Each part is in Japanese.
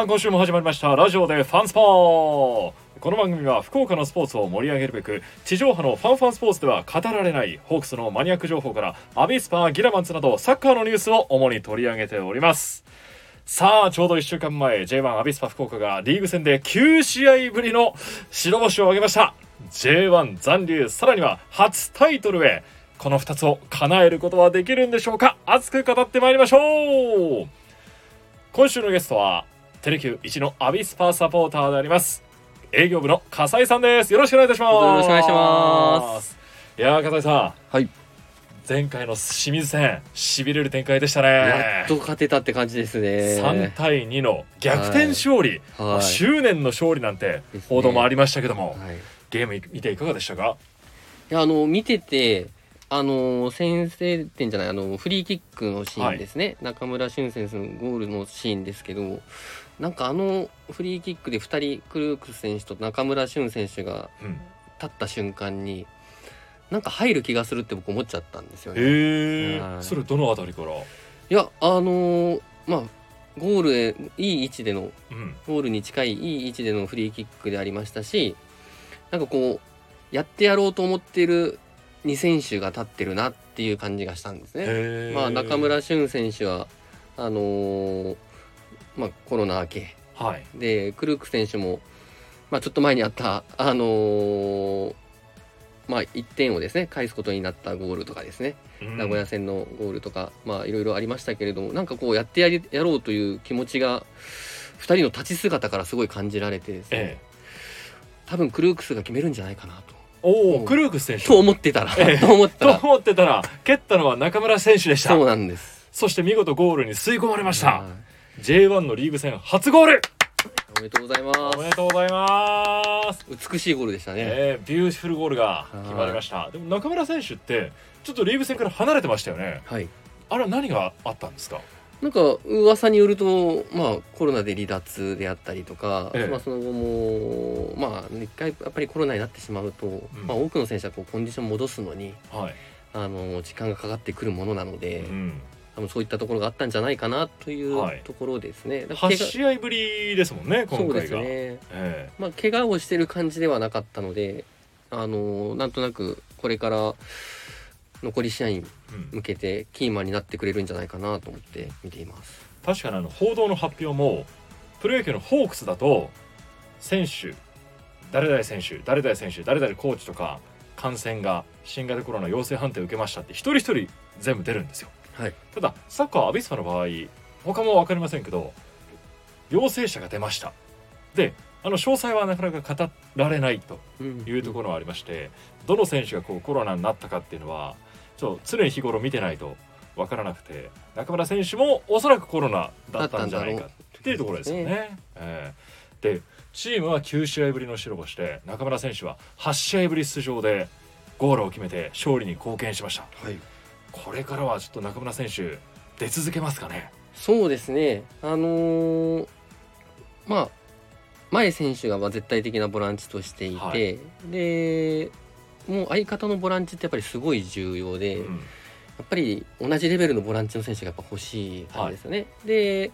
さあ今週も始まりましたラジオでファンスポーこの番組は福岡のスポーツを盛り上げるべく地上波のファンファンスポーツでは語られないホークスのマニアック情報からアビスパーギラマンツなどサッカーのニュースを主に取り上げております。さあちょうど1週間前 J1 アビスパ福岡がリーグ戦で9試合ぶりの白星を挙げました。J1 残留さらには初タイトルへこの2つを叶えることはできるんでしょうか。熱く語ってまいりましょう。今週のゲストはテレキュー一のアビスパサポーターであります。営業部の笠井さんです。よろしくお願いいたします。よろしくお願いします。いやー笠井さん。はい。前回の清水戦しびれる展開でしたね。やっと勝てたって感じですね。3対2の逆転勝利、はい。執念の勝利なんて報道もありましたけども、はい、いゲーム見ていかがでしたか？やあの見ててあの先制点じゃないあのフリーキックのシーンですね、中村俊選手のゴールのシーンですけどなんかあのフリーキックで2人クルークス選手と中村俊選手がうん。立った瞬間になんか入る気がするって僕思っちゃったんですよね。はい。それどのあたりから？いやあのーまあゴールへいい位置でのうん。ゴールに近いいい位置でのフリーキックでありましたしなんかこうやってやろうと思っている2選手が立ってるなっていう感じがしたんですね。まあ、中村俊選手はあのーまあ、コロナ明け。はい。でクルーク選手も、まあ、ちょっと前にあった、あのーまあ、1点をですね返すことになったゴールとかですね。うん。名古屋戦のゴールとか、まあいろいろありましたけれどもなんかこうやってやりやろうという気持ちが2人の立ち姿からすごい感じられてですね、ええ。多分クルークスが決めるんじゃないかなと。うんおおクルークス選手。と思ってたら、ええ。と思ったとら思ってたら蹴ったのは中村選手でした。そうなんです。そして見事ゴールに吸い込まれました。はい J1 のリーグ戦初ゴール。おめでとうございまおめでとうございます。す。美しいゴールでしたね。えー、ビューティフルゴールが決まりました。でも中村選手ってちょっとリーグ戦から離れてましたよね。はい。あれは何があったんですか？なんか噂によると、まあ、コロナで離脱であったりとか、ええ。まあ、その後も、まあ、一回やっぱりコロナになってしまうと、ん。まあ、多くの選手はこうコンディション戻すのにはい、あの時間がかかってくるものなので、うん、多分そういったところがあったんじゃないかなというはいところですね。だから8試合ぶりですもんね今そうですね。えまあ、怪我をしてる感じではなかったので、あのなんとなくこれから残り試合に向けてキーマンになってくれるんじゃないかなと思って見ています。確かにあの報道の発表もプロ野球のホークスだと選手誰々選手誰々選手誰々コーチとか感染が新型コロナ陽性判定を受けましたって一人一人全部出るんですよはい。ただサッカーアビスパの場合他も分かりませんけど陽性者が出ましたであの詳細はなかなか語られないとうんいうところはありましてどの選手がこうコロナになったかっていうのはちょっと常日頃見てないと分からなくて中村選手もおそらくコロナだったんじゃないかっていうところですよね。ええでチームは9試合ぶりの白星で中村選手は8試合ぶり出場でゴールを決めて勝利に貢献しました。はい。これからはちょっと中村選手出続けますかね。そうですね。あのーまあ前選手がまあ絶対的なボランチとしていて、はいでもう相方のボランチってやっぱりすごい重要で、やうんっぱり同じレベルのボランチの選手がやっぱ欲しい感じですよね。で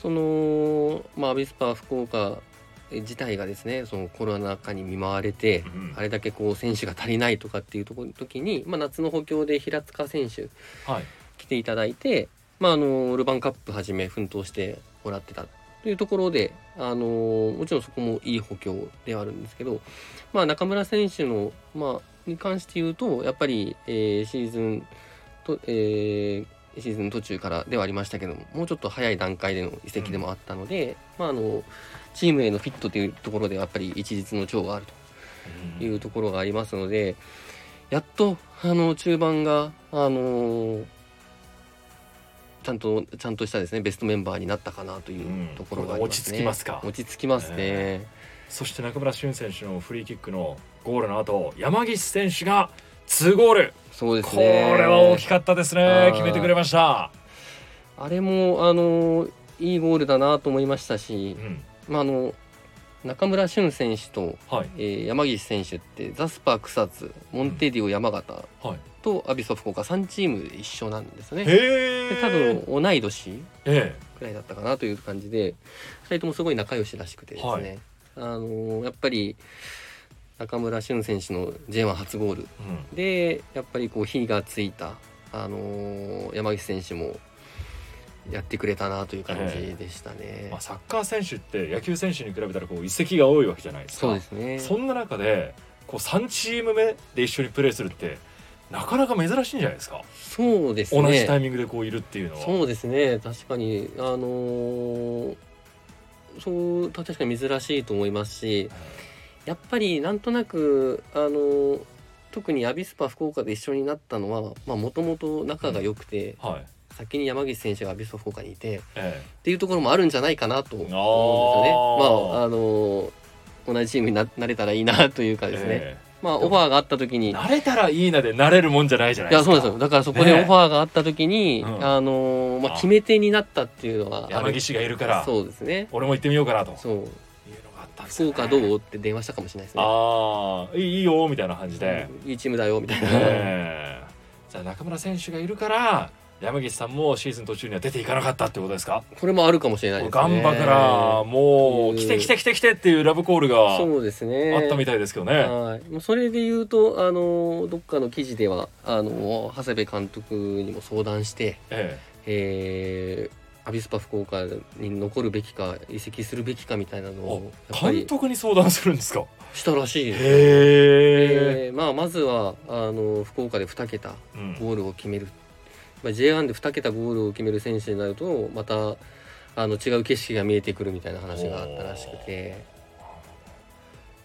そのまあアビスパ福岡自体がですねそのコロナ禍に見舞われて、うんあれだけこう選手が足りないとかっていうところ時に、まあ、夏の補強で平塚選手はい。来ていただいて、まあ、あのルヴァンカップはじめ奮闘してもらってたというところであのもちろんそこもいい補強ではあるんですけど、まあ、中村選手の、まあ、に関して言うとやっぱり、えーシーズンと、えーシーズン途中からではありましたけどももうちょっと早い段階での移籍でもあったので、まあ、あのチームへのフィットというところではやっぱり一日の長があるというところがありますのでやっとあの中盤があのちゃんとちゃんとしたですねベストメンバーになったかなといううんところがありますね。落ち着きますか落ち着きますね。えそして中村俊選手のフリーキックのゴールの後山岸選手が2ゴール。そうですこね。れは大きかったですね。はい決めてくれました、あれもあのいいゴールだなと思いましたしう、ん。まああの中村俊選手と、はい。えー山岸選手ってザスパー草津モンテディオ山形はい。とアビスパ福岡3チームで一緒なんですね。へでえ多分同い年えくらいだったかなという感じで2人ともすごい仲良しらしくてですね、はい。あのーやっぱり中村俊選手の J1 初ゴール。えうん。でやっぱりこう火がついた、あのー山岸選手もやってくれたなという感じでしたね。まあ、サッカー選手って野球選手に比べたらこう移籍が多いわけじゃないですか。そうですね。そんな中でこう3チーム目で一緒にプレーするってなかなか珍しいんじゃないですか。そうですね。同じタイミングでこういるっていうのは。そうですね。確かにあのーそう確かに珍しいと思いますしやっぱりなんとなくあのー特にアビスパ福岡で一緒になったのはもともと仲が良くて、はい。先に山岸選手がアビスパ福岡にいてっえ。ていうところもあるんじゃないかなと思うんですよね。まああのー同じチームにななれたらいいなというかえですね、えまあオファーがあった時に。え慣れたらいいなで慣れるもんじゃないじゃないですか。いやそうですよ。だからそこでね。オファーがあった時に、うん。あのーまあ、あ決め手になったっていうのは山岸がいるから。そうですね。俺も行ってみようかなと。そう福岡どうって電話したかもしれないですね。ああいいよみたいな感じで、いいチームだよみたいな、ええ。じゃあ中村選手がいるから山岸さんもシーズン途中には出ていかなかったってことですか？これもあるかもしれないですね。ガンバからもううん来て来て来て来てっていうラブコールがそうですね。あったみたいですけどね。はい、もうそれで言うとあのどっかの記事ではあの長谷部監督にも相談して、え。えーアビスパ福岡に残るべきか移籍するべきかみたいなのを監督に相談するんですか？したらしいですねへえ。えーまあ、まずはあの福岡で2桁うん。ゴールを決める、まあ、J1 で2桁ゴールを決める選手になるとまたあの違う景色が見えてくるみたいな話があったらしくて。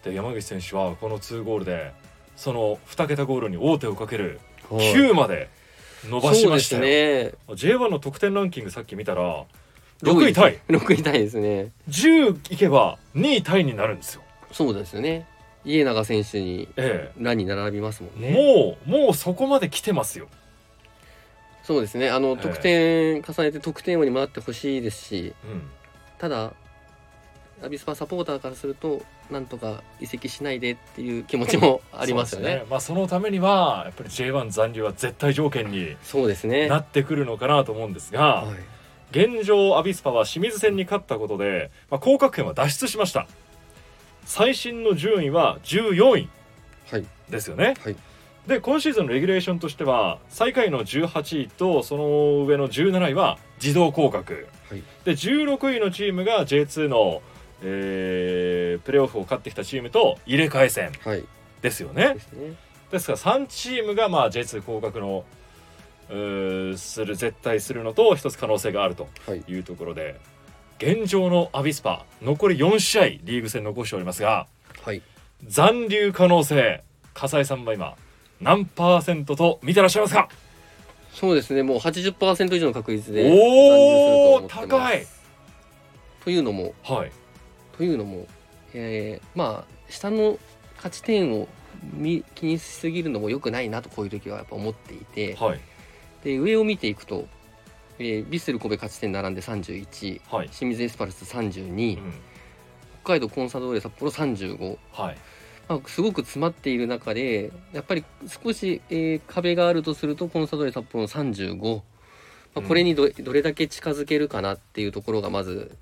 で山口選手はこの2ゴールでその2桁ゴールに王手をかけるはい。9まで伸ばしましたそうよ。ですね。J1 の得点ランキングさっき見たら6位タイ。6位タイですね。10いけば2位タイになるんですよ。そうですよね。家長選手にえ欄に並びますもんえ、ね。もうもうそこまで来てますよ。そうですね。あのえ得点重ねて得点王にもなってほしいですしうん。ただアビスパサポーターからするとなんとか移籍しないでっていう気持ちもありますよね。でまあそのためにはやっぱり J1 残留は絶対条件になってくるのかなと思うんですが、はい。現状アビスパは清水戦に勝ったことで、まあ、降格圏は脱出しました。最新の順位は14位はい。ですよね、はい。で今シーズンのレギュレーションとしては最下位の18位とその上の17位は自動降格。はい。で16位のチームが J2 の、えープレーオフを勝ってきたチームと入れ替え戦はい。ですよね。ですね。ですから3チームがまあ J2 降格のする絶対するのと一つ可能性があるとはい。いうところで現状のアビスパ残り4試合リーグ戦残しておりますがはい。残留可能性笠井さんは今何パーセントと見てらっしゃいますか？そうですね。もう80%以上の確率で残留すると思ってます。高い。というのもはいというのも、えーまあ下の勝ち点を見気にしすぎるのも良くないなとこういう時はやっぱ思っていてはい。で上を見ていくと、えー、ヴィッセル神戸勝ち点並んで31はい、清水エスパルス32、うん、北海道コンサドーレ札幌35、はい。まあ、すごく詰まっている中でやっぱり少し、えー壁があるとするとコンサドーレ札幌の35、まあ、これにど,、どれだけ近づけるかなっていうところがまず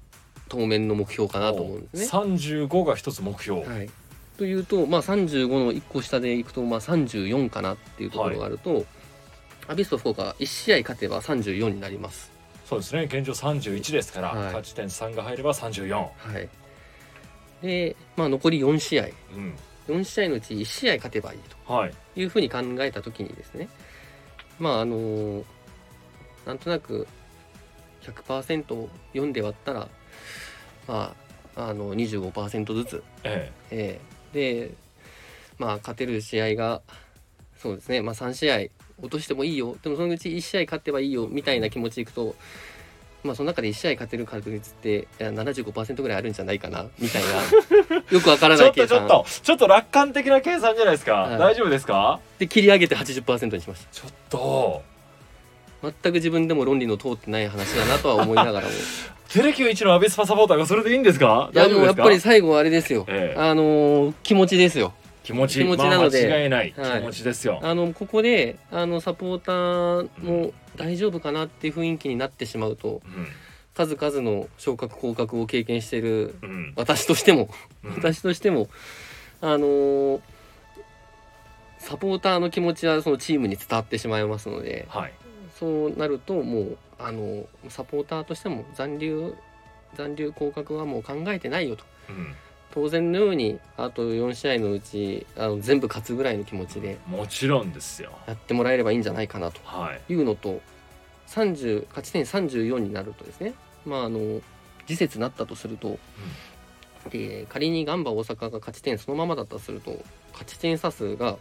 当面の目標かなと思うんですね。35が一つ目標、はい、というと、まあ、35の1個下でいくと、まあ、34かなっていうところがあると、アビスパ福岡1試合勝てば34になります。そうですね。現状31ですから、はい。勝ち点3が入れば34、はい、で、まあ、残り4試合。うん。4試合のうち1試合勝てばいいはい。というふうに考えた時にですねまああのなんとなく100%を4で割ったらまああの25%ずつ。ええ。えでまあ勝てる試合がそうですね。まあ3試合落としてもいいよ。でもそのうち1試合勝てばいいよみたいな気持ちでいくとまあその中で1試合勝てる確率っていや75%ぐらいあるんじゃないかなみたいな。よくわからえちょっとない計算ちょっとちょっと楽観的な計算じゃないですか、はい。大丈夫ですか？で切り上げて80%にしましちょっと全く自分でも論理の通ってない話だなとは思いながらも。テレキュー一のアビスパサポーターがそれでいいんですか？いやもうやっ大丈夫ですか？ぱり最後はあれですよ、ええ。あのー気持ちですよ。気持ち。気持ちなので。まあ、間違いない、はい。気持ちですよ。あのここであのサポーターも大丈夫かなっていう雰囲気になってしまうと数々の昇格降格を経験しているうんうん。私としてもうん。私としてもあのーサポーターの気持ちはそのチームに伝わってしまいますのではいそうなるともうあのサポーターとしても残留残留降格はもう考えてないよと。うん。当然のようにあと4試合のうちあの全部勝つぐらいの気持ちでもちろんですよ。やってもらえればいいんじゃないかなとはい。いうのと30勝ち点34になるとですね。まああの次節なったとすると、えー仮にガンバ大阪が勝ち点そのままだったとすると勝ち点差数が、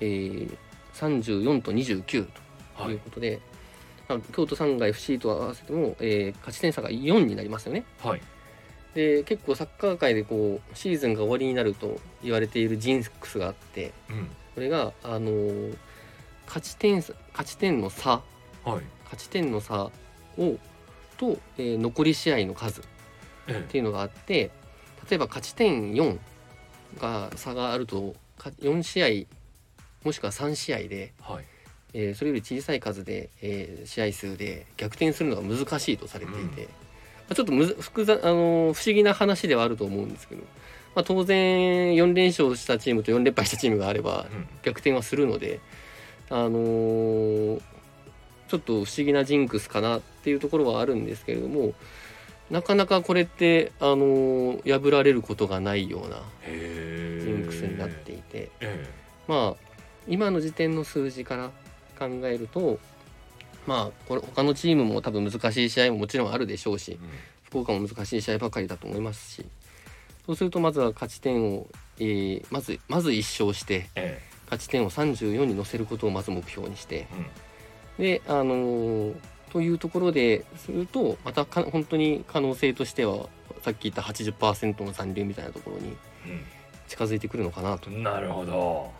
えー34と29とはい。いうことで、まあ京都三外 FC と合わせても、えー勝ち点差が4になりますよね。はい。で結構サッカー界でこうシーズンが終わりになると言われているジンクスがあってうん。これが、あのー勝ち点差勝ち点の差。はい。勝ち点の差をと、えー残り試合の数っえ。ていうのがあって例えば勝ち点4が差があるとか4試合もしくは3試合で、えはいえーそれより小さい数で、えー試合数で逆転するのが難しいとされていて、うん。まあちょっとむず複雑、あのー不思議な話ではあると思うんですけど、まあ、当然4連勝したチームと4連敗したチームがあればうん。逆転はするので、あのーちょっと不思議なジンクスかなっていうところはあるんですけれどもなかなかこれって、あのー破られることがないようなジンクスになっていて、え。まあ今の時点の数字から考えるとまあこれ他のチームも多分難しい試合ももちろんあるでしょうしえうん。福岡も難しい試合ばかりだと思いますしそうするとまずは勝ち点を、えーまずまず1勝してえ勝ち点を34に乗せることをまず目標にしてえうん。であのーというところでするとまたか本当に可能性としてはさっき言った80%の残留みたいなところに近づいてくるのかなと。うんなるほど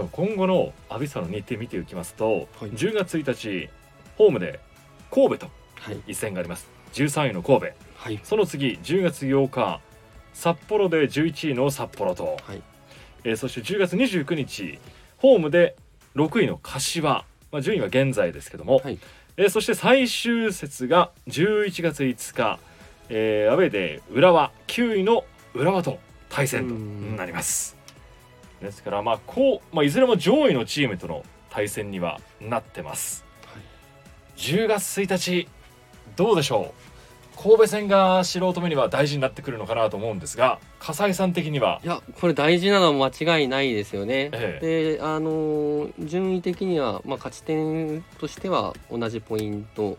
でも今後のアビスパの日程見ていきますと、はい。10月1日ホームで神戸とはい。一戦があります。13位の神戸。はい。その次10月8日札幌で11位の札幌と、はい。えーそして10月29日ホームで6位の柏、まあ、順位は現在ですけども、はい。えーそして最終節が11月5日、えーアウェーで浦和9位の浦和と対戦とうん。なりますですからまあこう、まあ、いずれも上位のチームとの対戦にはなってます、10月1日どうでしょう？神戸戦が素人目には大事になってくるのかなと思うんですが笠井さん的には？いやこれ大事なのは間違いないですよね。え。であのー順位的には、まあ、勝ち点としては同じポイント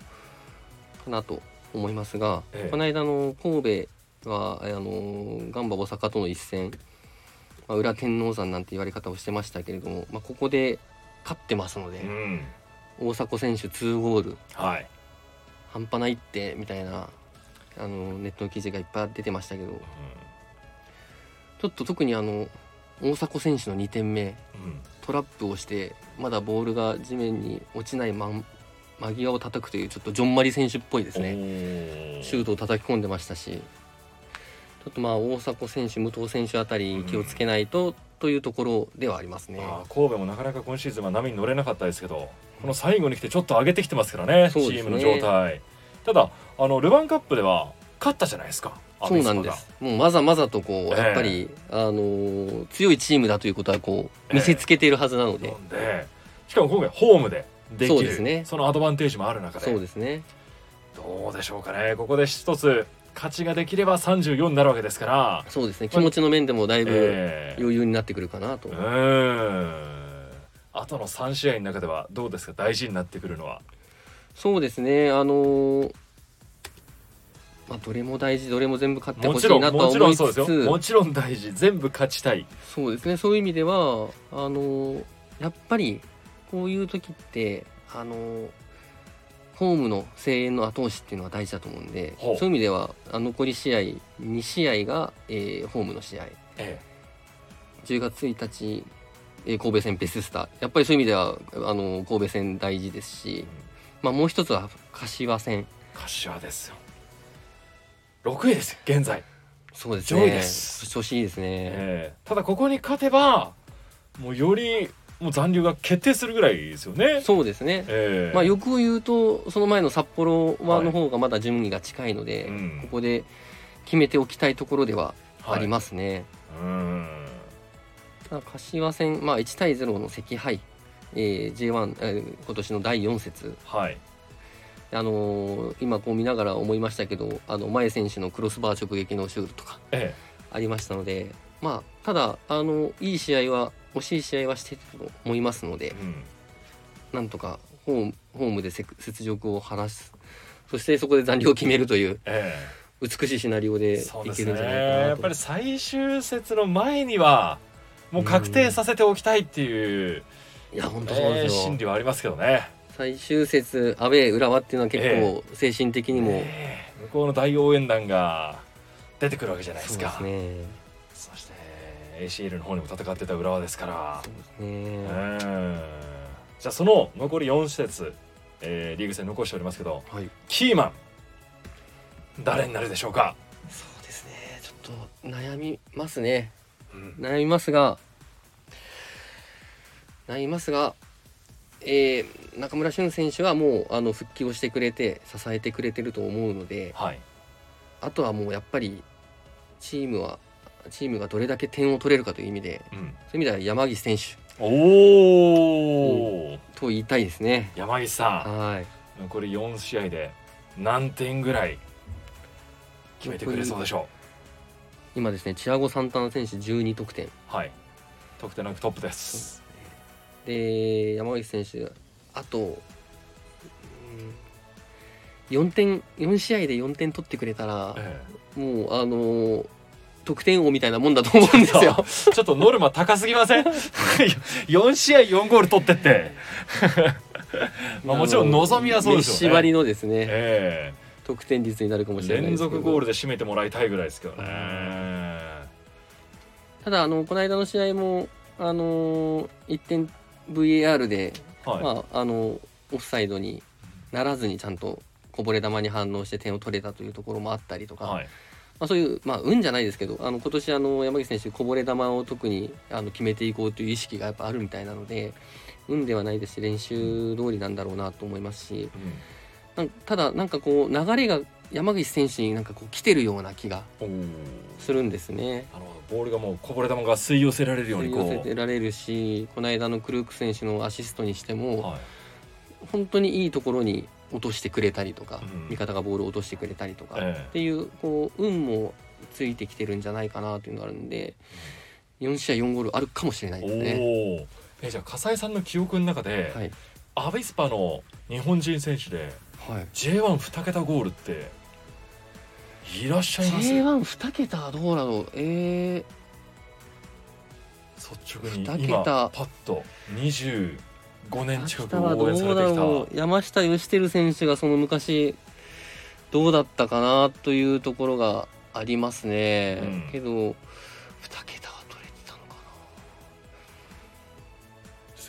かなと思いますが、ええ。この間の神戸はあのーガンバ大阪との一戦、まあ、裏天王山なんて言われ方をしてましたけれども、まあ、ここで勝ってますので、うん。大迫選手2ゴール。はい、半端ないってみたいなあのネットの記事がいっぱい出てましたけど。ちょっと特にあの大迫選手の2点目うん。トラップをしてまだボールが地面に落ちないまん間際を叩くというちょっとジョンマリ選手っぽいですね。ねシュートを叩き込んでましたしちょっとまあ大迫選手武藤選手あたり気をつけないと、というところではありますね。神戸もなかなか今シーズンは波に乗れなかったですけどこの最後に来てちょっと上げてきてますからねね。チームの状態。ただあのルヴァンカップでは勝ったじゃないですかそうなんです。もうまざまざとこうええ。やっぱり、あのー強いチームだということはこうええ。見せつけているはずなので、なんで。しかも今回ホームでできる。そうですね。そのアドバンテージもある中で。そうですね。どうでしょうかね。ここで一つ勝ちができれば34になるわけですから、そうですね。気持ちの面でもだいぶええ。余裕になってくるかなと、うーん。あとの3試合の中ではどうですか？大事になってくるのは。そうですね。あのーまあ、どれも大事どれも全部勝ってほしいなとはもちろ思いつんそうですよ。もつちろん大事。全部勝ちたい。そうですね。そういう意味ではあのーやっぱりこういう時ってあのーホームの声援の後押しっていうのは大事だと思うんでそういう意味ではあ残り試合2試合が、えーホームの試合。え10月1日えー神戸戦ベススター。やっぱりそういう意味ではあの神戸戦大事ですし、まあ、もう一つは柏戦。柏ですよ。6位ですよ現在、そうですね。上位です。調子いいですね、えーただここに勝てばもうよりもう残留が決定するぐらいですよね。そうですね、えーまあ、欲を言うとその前の札幌はの方がまだ順位が近いので、うんここで決めておきたいところではありす、ますね、うん。ただ柏戦、まあ、1対0の惜敗、えー J1、えー今年の第4節。はい。あのー今こう見ながら思いましたけどあの前選手のクロスバー直撃のシュートとかえ。ありましたのでまあただあのいい試合は惜しい試合はしてたと思いますのでえうん。なんとかホームホームでせ雪辱を晴らす。そしてそこで残留を決めるというえ美しいシナリオえでいけるんじゃないねかなと。やっぱり最終節の前にはもう確定させておきたいっていう、いや本当そうえーですよ、心理はありますけどね。最終節アウェー浦和っていうのは結構精神的にも、ええ。向こうの大応援団が出てくるわけじゃないですか。すね ACL の方にも戦ってた浦和ですから。そうですうね、ん。じゃあその残り4節、えーリーグ戦残しておりますけどはい。キーマン誰になるでしょうか、そうですね。ちょっと悩みますね。うん。悩みますが悩みますが、えー中村俊選手はもうあの復帰をしてくれて支えてくれてると思うのではい。あとはもうやっぱりチームはチームがどれだけ点を取れるかという意味でうん、そういう意味では山岸選手。おお、と言いたいですね。山岸さはい。ん残り4試合で何点ぐらい決めてくれそうでしょ今ですねチアゴ・サンタナ選手12得点。うはい。得点ランクトップです。で山岸選手あと、うん、4点4試合で4点取ってくれたらえ。もうあのー得点王みたいなもんだと思うんですよ。えちょっとノルマ高すぎません？4試合4ゴール取ってって。まあもちろん望みはそうですよね。メッシ割りのですねえ得点率になるかもえしれない連ですけど。続ゴールで締めてもらいたいぐらいですけどね。ただあのこの間の試合もあのー1点 VAR で、はい、まああのオフサイドにならずにちゃんとこぼれ球に反応して点を取れたというところもあったりとか、はいまあ、そういう、まあ、運じゃないですけどあの今年あの山口選手こぼれ球を特にあの決めていこうという意識がやっぱあるみたいなので運ではないですし練習通りなんだろうなと思いますしなんただなんかこう流れが山口選手になんかこう来てるような気がするんですね。あのボールがもうこぼれ球が吸い寄せられるよう吸い寄にこう。せてられるしこの間のクルーク選手のアシストにしても、はい。本当にいいところに落としてくれたりとか、うん、味方がボールを落としてくれたりとか、ええ。っていうこう運もついてきてるんじゃないかなというのがあるんで4試合4ゴールあるかもしれないですね。えじゃあ笠井さんの記憶の中で、はい、アビスパの日本人選手で、はい、J12 桁ゴールっていらっしゃいます？J12 桁どうなの？えー、率直に今パッと20。5年近く応援されてきた。山下義輝選手がその昔どうだったかなというところがありますね、うん、けど2桁は取れてたのか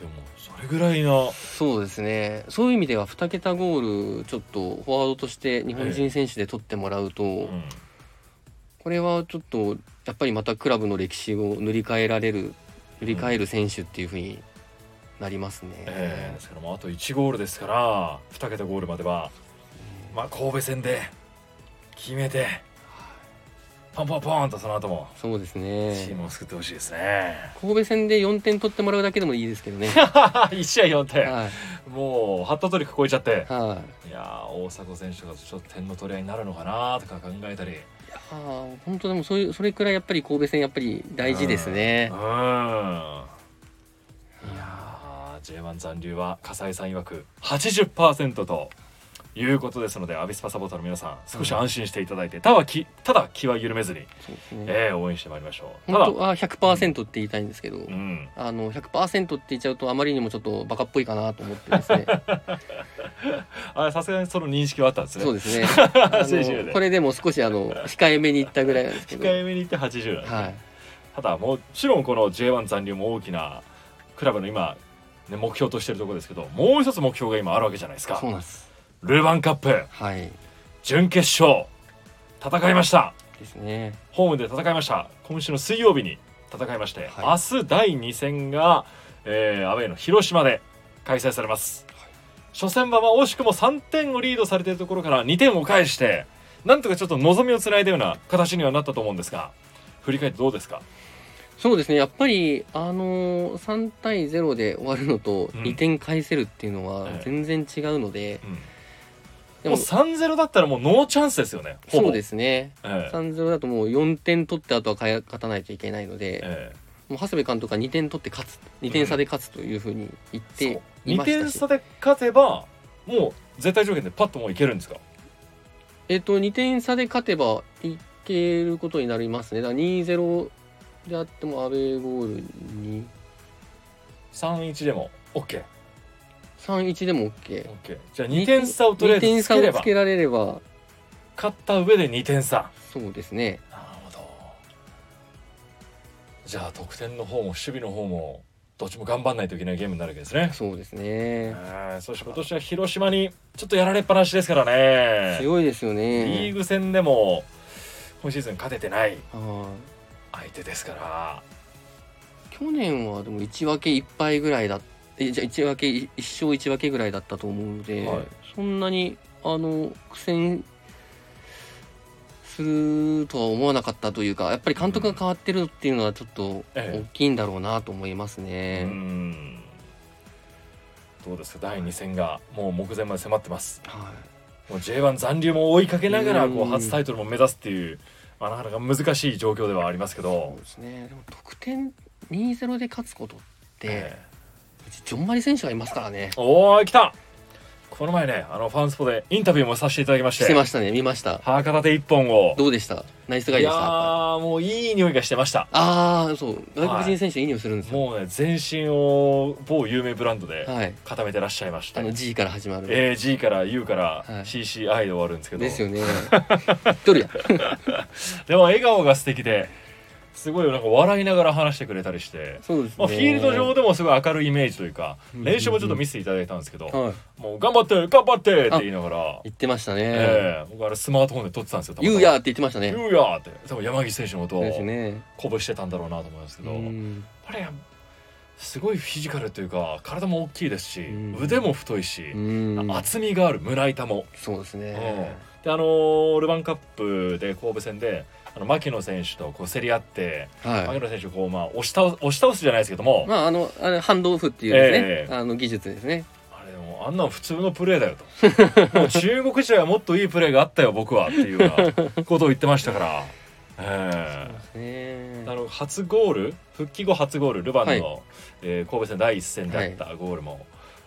な。もそれぐらいな。そうですね。そういう意味では2桁ゴールちょっとフォワードとして日本人選手で取ってもらうと、ええうん、これはちょっとやっぱりまたクラブの歴史を塗り替えられる塗り替える選手っていうふうに、んなりますね。ええですからもうあと1ゴールですから2桁ゴールまではまあ神戸戦で決めてポンポンポンとその後もそうですチーねムを救ってほしいですね。神戸戦で4点取ってもらうだけでもいいですけどね。1試合4点。はい。もうハットトリック超えちゃって。はい。いやー大迫選手がちょっと点の取り合いになるのかなとか考えたり。あー本当でもそういうそれくらいやっぱり神戸戦やっぱり大事ですね。うん。いやー J1 残留は笠井さん曰く80%ということですのでアビスパサポーターの皆さん少し安心していただいて、ただ気ただ気は緩めずに、ね。えー応援してまいりましょう本当は100%って言いたいんですけど、うんあの100%って言っちゃうとあまりにもちょっとバカっぽいかなと思ってですね。あさすがにその認識はあったんですねそうです ね。これでも少しあの控えめに言ったぐらいなんですけど。控えめに言って80なんですねはい。ただもちろんこの J1 残留も大きなクラブの今、ね、目標としてるところですけどもう一つ目標が今あるわけじゃないですか。そうなんです。ルヴァンカップ。はい。準決勝。戦いました。ですね。ホームで戦いました。今週の水曜日に戦いまして、はい。明日第2戦が、えーアウェーの広島で開催されます、初戦はまあ惜しくも3点をリードされているところから2点を返してなんとかちょっと望みをつないだような形にはなったと思うんですが振り返ってどうですか？そうですね。やっぱりあのー、3対0で終わるのとうん。2点返せるっていうのはええ全然違うので、うん。でももう3-0だったらもうノーチャンスですよねそうですね。ええ。3-0だともう4点取ってあとは勝たないといけないので、えもう長谷部監督が2点取って勝つ。2点差で勝つというふうに言っえてい2ましたし。点差で勝てばもう絶対条件でパッともういけるんですか？えっと2点差で勝てばいけることになりますね。だから2-0であってもアウェーゴールに？3-1でも OK 3-1でも OK オッケー。じゃあ2点差をとりあえ2点差ずつければをつけられれば。勝った上で2点差。そうですね。なるほど。じゃあ得点の方も守備の方もどっちも頑張んないといけないゲームになるわけですね。そうですね。えーそして今年は広島にちょっとやられっぱなしですからね。強いですよリねーグ戦でも今シーズン勝ててない。はい相手ですから。去年はでも1分け1敗ぐらいだえじゃあ1分け1勝1分けぐらいだったと思うので、はい。そんなにあの苦戦するとは思わなかったというかやっぱり監督が変わってるっていうのはちょっとええ。大きいんだろうなと思いますうね。ん。どうですか？第2戦がもう目前まで迫ってます。はもう J1 残留も追いかけながらこううん。初タイトルも目指すっていう、まあ、なかなか難しい状況ではありますけど、そう、ですねでも得点2-0で勝つことって、えうちジョンマリ選手がいますからねおお来たこの前ねあのファンスポでインタビューもさせていただきまししててましたね見ました。歯片手一本を。どうでした？ナイスガイいやでした？ーもういい匂いがしてました。ああそう。外国人選手いい匂いするんですよ。もうね全身を某有名ブランドではい。固めてらっしゃいまして、あの G から始まる、AG から U からはい。CCI で終わるんですけど、ですよね。どれや。でも笑顔が素敵ですごいなんか笑いながら話してくれたりして、ね、まあ、フィールド上でもすごい明るいイメージというかうん練習もちょっと見せていただいたんですけど、はい。もう頑張って頑張ってって言いながら、言ってましたね、ええ僕あれスマートフォンで撮ってたんですよ言うやって言ってましたね。言うやって。多分山岸選手のことを鼓舞してたんだろうなと思いますけど、やっうん。ぱりすごいフィジカルというか体も大きいですし、うん。腕も太いし、うん。厚みがある胸板も、そうですね、であのールヴァンカップで神戸戦であの牧野選手とこう競り合って、はい。牧野選手をこう、まあ、押し倒す押し倒すじゃないですけども、まああのあれハンドオフっていうですね、ええ。あの技術ですね。あれもうあんなの普通のプレーだよと。もう中国時代はもっといいプレーがあったよ僕はっていうようなことを言ってましたから。ええ。ね。あの初ゴール復帰後初ゴールルヴァンの、はい。えー神戸戦第一戦であったゴールも、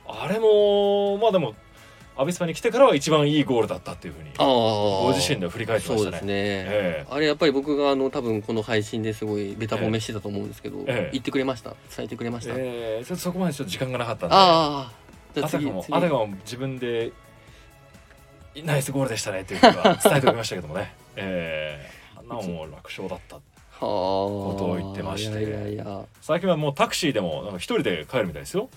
あれもまあでもアビスパに来てからは一番いいゴールだったっていうふうにああご自身で振り返ってましたね。そうですね、えあれやっぱり僕があの多分この配信ですごいベタ褒めしてたと思うんですけど、ええ。言ってくれました。伝えてくれまえした、えーちょっとそこまでちょっと時間がなかったんで。ああじゃああたかもあたかも自分でナイスゴールでしたねっていうふうには伝えておきましたけどもね、えー、あんなも楽勝だったはあことを言ってまして。いやいやいや。最近はもうタクシーでもなんか一人で帰るみたいですよ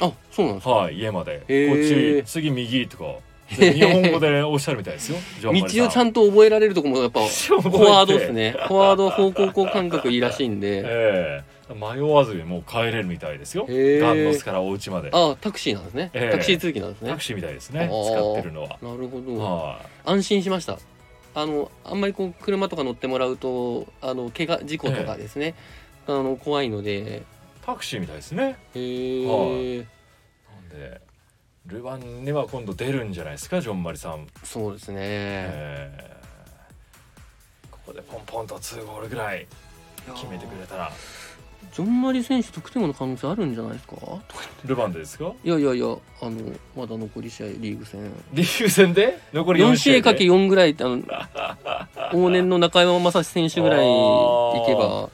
あそうなんですか？はい家まで、へー。こっち次右とか。日本語でおっしゃるみたいですよ。道をちゃんと覚えられるとこもやっぱ フォワードですね。フォワード方向向感覚いいらしいんで。ええ。迷わずにもう帰れるみたいですよ。へー。ガンノスからお家まで。あタクシーなんですね、ええ。タクシー通勤なんですね。タクシーみたいですね。あー。使ってるのは。なるほど、は安心しました。あのあんまりこう車とか乗ってもらうとあの怪我事故とかですね、あの怖いのでいタクシーみたいですね。へえ、なんでルヴァンには今度出るんじゃないですかジョンマリさん、そうですね、ええここでポンポンと2ゴールぐらい決めてくれたら。ジョンマリ選手得点王の可能性あるんじゃないですか？ルヴァンでですか？いやいやいやあのまだ残り試合リーグ戦。リーグ戦で？残り4 4試合で？試合かけ4ぐらいってあの往年の中山雅史選手ぐらいいけば。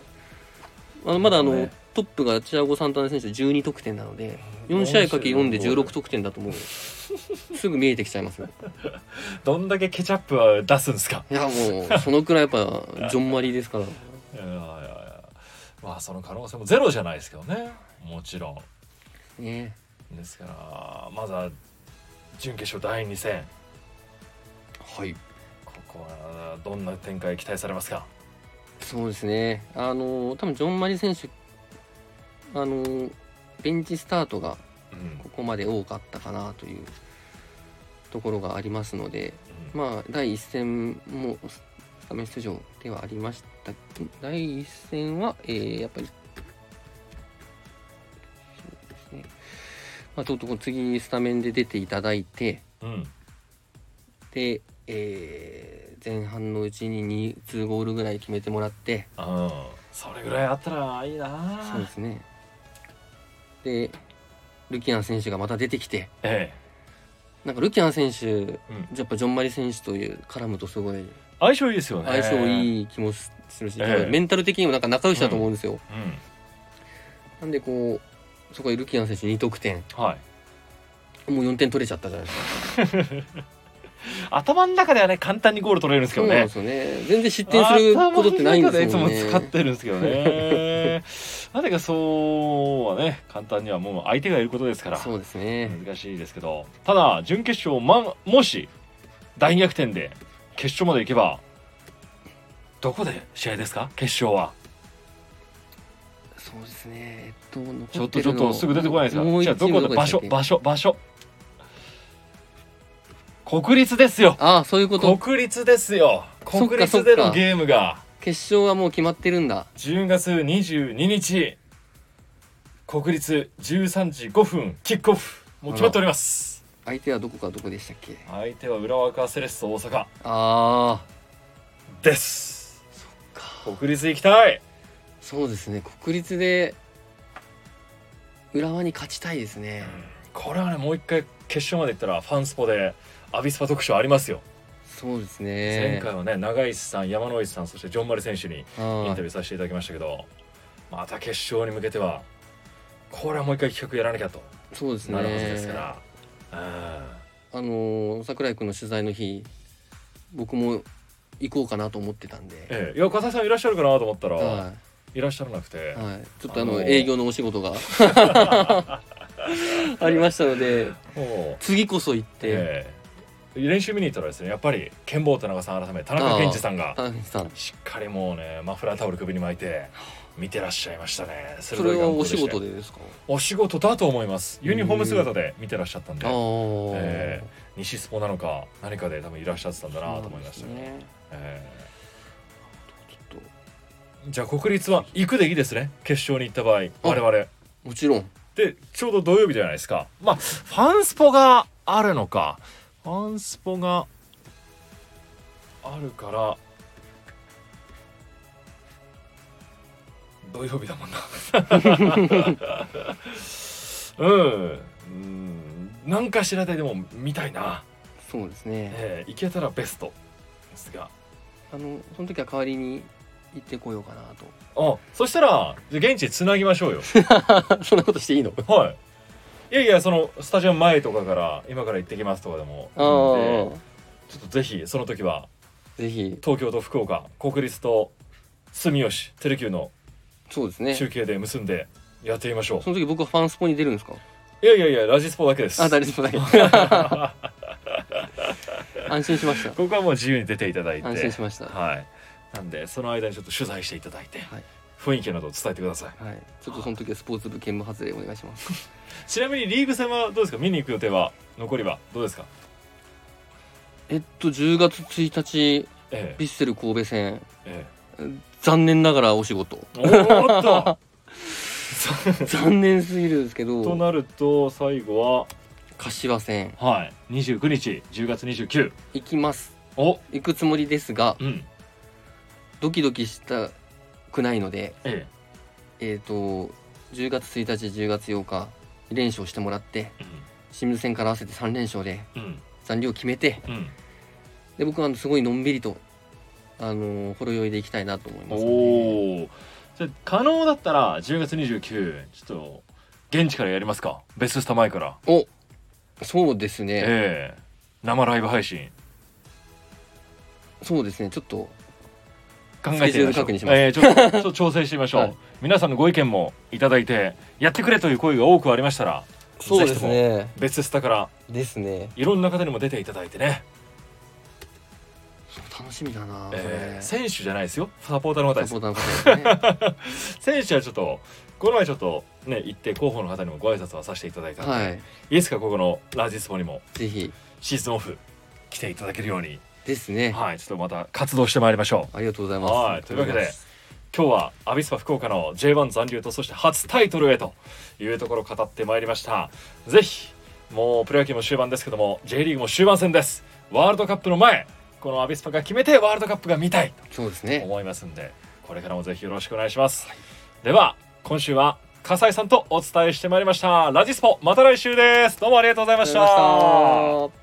あのまだあの、ねトップがチアゴ・サンタナ選手12得点なので4試合かけ4で16得点だともう すぐ見えてきちゃいますよ。どんだけケチャップは出すんですか？いやもうそのくらいやっぱジョンマリですから。いやいやいや。まあその可能性もゼロじゃないですけどね。もちろね。んですからまずは準決勝第2戦。はい。ここはどんな展開期待されますか？そうですね。あの多分ジョン・マリ選手あのベンチスタートがうん。ここまで多かったかなというところがありますのでまあ第1戦もスタメン出場ではありました。第1戦は、えーやっぱりそうですね。まあとうとう次スタメンで出ていただいてうん、うんで、えー前半のうちに2 2ゴールぐらい決めてもらってうん。それぐらいあったらいいな。そうですねでルキアン選手がまた出てきてえなんかルキアン選手え、うん、やっぱジョン・マリ選手という絡むとすごい相性いいですよね。相性い、いい気もするし、えメンタル的にもなんか仲良しだと思うんですよ、うん、なんでこうそこでルキアン選手2得点。はい。もう4点取れちゃったじゃないですか。頭の中ではね簡単にゴール取れるんですけどね。ね。全然失点することってないんですもんね。いつも使ってるんですけどね なぜかそうはね簡単にはもう相手がいることですから。そうですね、難しいですけど。ただ準決勝、ま、もし大逆転で決勝まで行けばどこで試合ですか？決勝は。そうですね。えっと残ちょっとちょっとすぐ出てこないですか？じゃあどこで？場所場所場所。国立ですよ。ああそういうこと。国立ですよ。国立でのゲームが決勝はもう決まってるんだ。10月22日。国立13時5分キックオフ。もう決まっております。相手はどこかどこでしたっけ？相手は浦和セレッソ大阪。ああです。か。国立行きたい。そうですね。国立で浦和に勝ちたいですね、これはねもう一回決勝まで行ったらファンスポでアビスパ特集ありますよ、そうです前ね回はね長石さん山之内さんそしてジョン・マリ選手にインあタビューさせていただきましたけどまた決勝に向けてはこれはもう一回企画やらなきゃと。あそうですね。なるはずですから、あのー桜井君の取材の日僕も行こうかなと思ってたんで、ええ、いや片井さんいらっしゃるかなと思ったら、、はい。らっしゃらなくて、い、はい、ちょっとあのあのー営業のお仕事が ありましたので次こそ行って、ええ練習見に行ったらですねやっぱり剣坊田中さん改め田中健二さん。がしっかりもうねマフラータオル首に巻いて見てらっしゃいましたね。それはお仕事ででですか？お仕事だと思います。ユニフォーム姿で見てらっしゃったんで。え西スポなのか何かで多分いらっしゃってたんだなと思いましたね。ねえちょっえじゃあ国立は行くでいいですね？決勝に行った場合我々。ともちろん。でちょうど土曜日じゃないですか。まあファンスポがあるのかファンスポがあるから土曜日だもんな。うん。うん。何かしらででも見たいな、そうですね。ええ行けたらベストですが。あのその時は代わりに行ってこようかなと。あそしたら現地でつなぎましょうよ。そんなことしていいの？はいいやいやそのスタジアム前とかから今から行ってきますとかでもいいんであちょっとぜひその時はあぜひ。東京と福岡国立と住吉テレキューのそうですね。中継で結んでやってみましょう、その時僕はファンスポに出るんですか？いやいやいやラジスポだけです。あ誰でもない安心しました。ここはもう自由に出ていただいて。安心しました。ははい。なんでその間にちょっと取材していただいて、い、雰囲気などを伝えてください。はい、ちょっとその時はスポーツ部兼務発令お願いします。ちなみにリーグ戦はどうですか？見に行く予定は残りはどうですか？えっと10月1日えヴィッセル神戸戦。え残念ながらお仕事。ええおっと！残念すぎるんですけとどなると最後柏戦。ははい29日10月29行きます。お。行くつもりですがうん。ドキドキしたくないのでええ。っ、と10月1日10月8日2連勝してもらってえ清水戦から合わせて3連勝でうん。うん残決めてうん。で僕はあのすごいのんびりとあのほろ酔いでいきたいなと思いますのでおおじゃあ可能だったら10月29ちょっと現地からやりますか。ベススタ前から。おそうですね、ええ。生ライブ配信。そうですね。ちょっと考えてみましょう。えーちょっと ちょっと調整してみましょう、はい。皆さんのご意見もいただいてやってくれという声が多くありましたらそうですね。別スタからですね。いろんな方にも出ていただいてね、楽しみだなえー選手じゃないですよ。サポーターの方です。サポーターの方ですね。選手はちょっとこの前ちょっとね行って広報の方にもご挨拶はさせていただいたので、はい。い、いつかここのラジスポにもぜひ。シーズンオフ来ていただけるようにですね。はいちょっとまた活動してまいりましょう。ありがとうございます。はいというわけで今日はアビスパ福岡の J1 残留とそして初タイトルへというところを語ってまいりました。ぜひもうプロ野球も終盤ですけども J リーグも終盤戦です。ワールドカップの前このアビスパが決めてワールドカップが見たいとそうですね。思いますんでこれからもぜひよろしくお願いします、では今週は笠井さんとお伝えしてまいりました。ラジスポまた来週です。どうもありがとうございました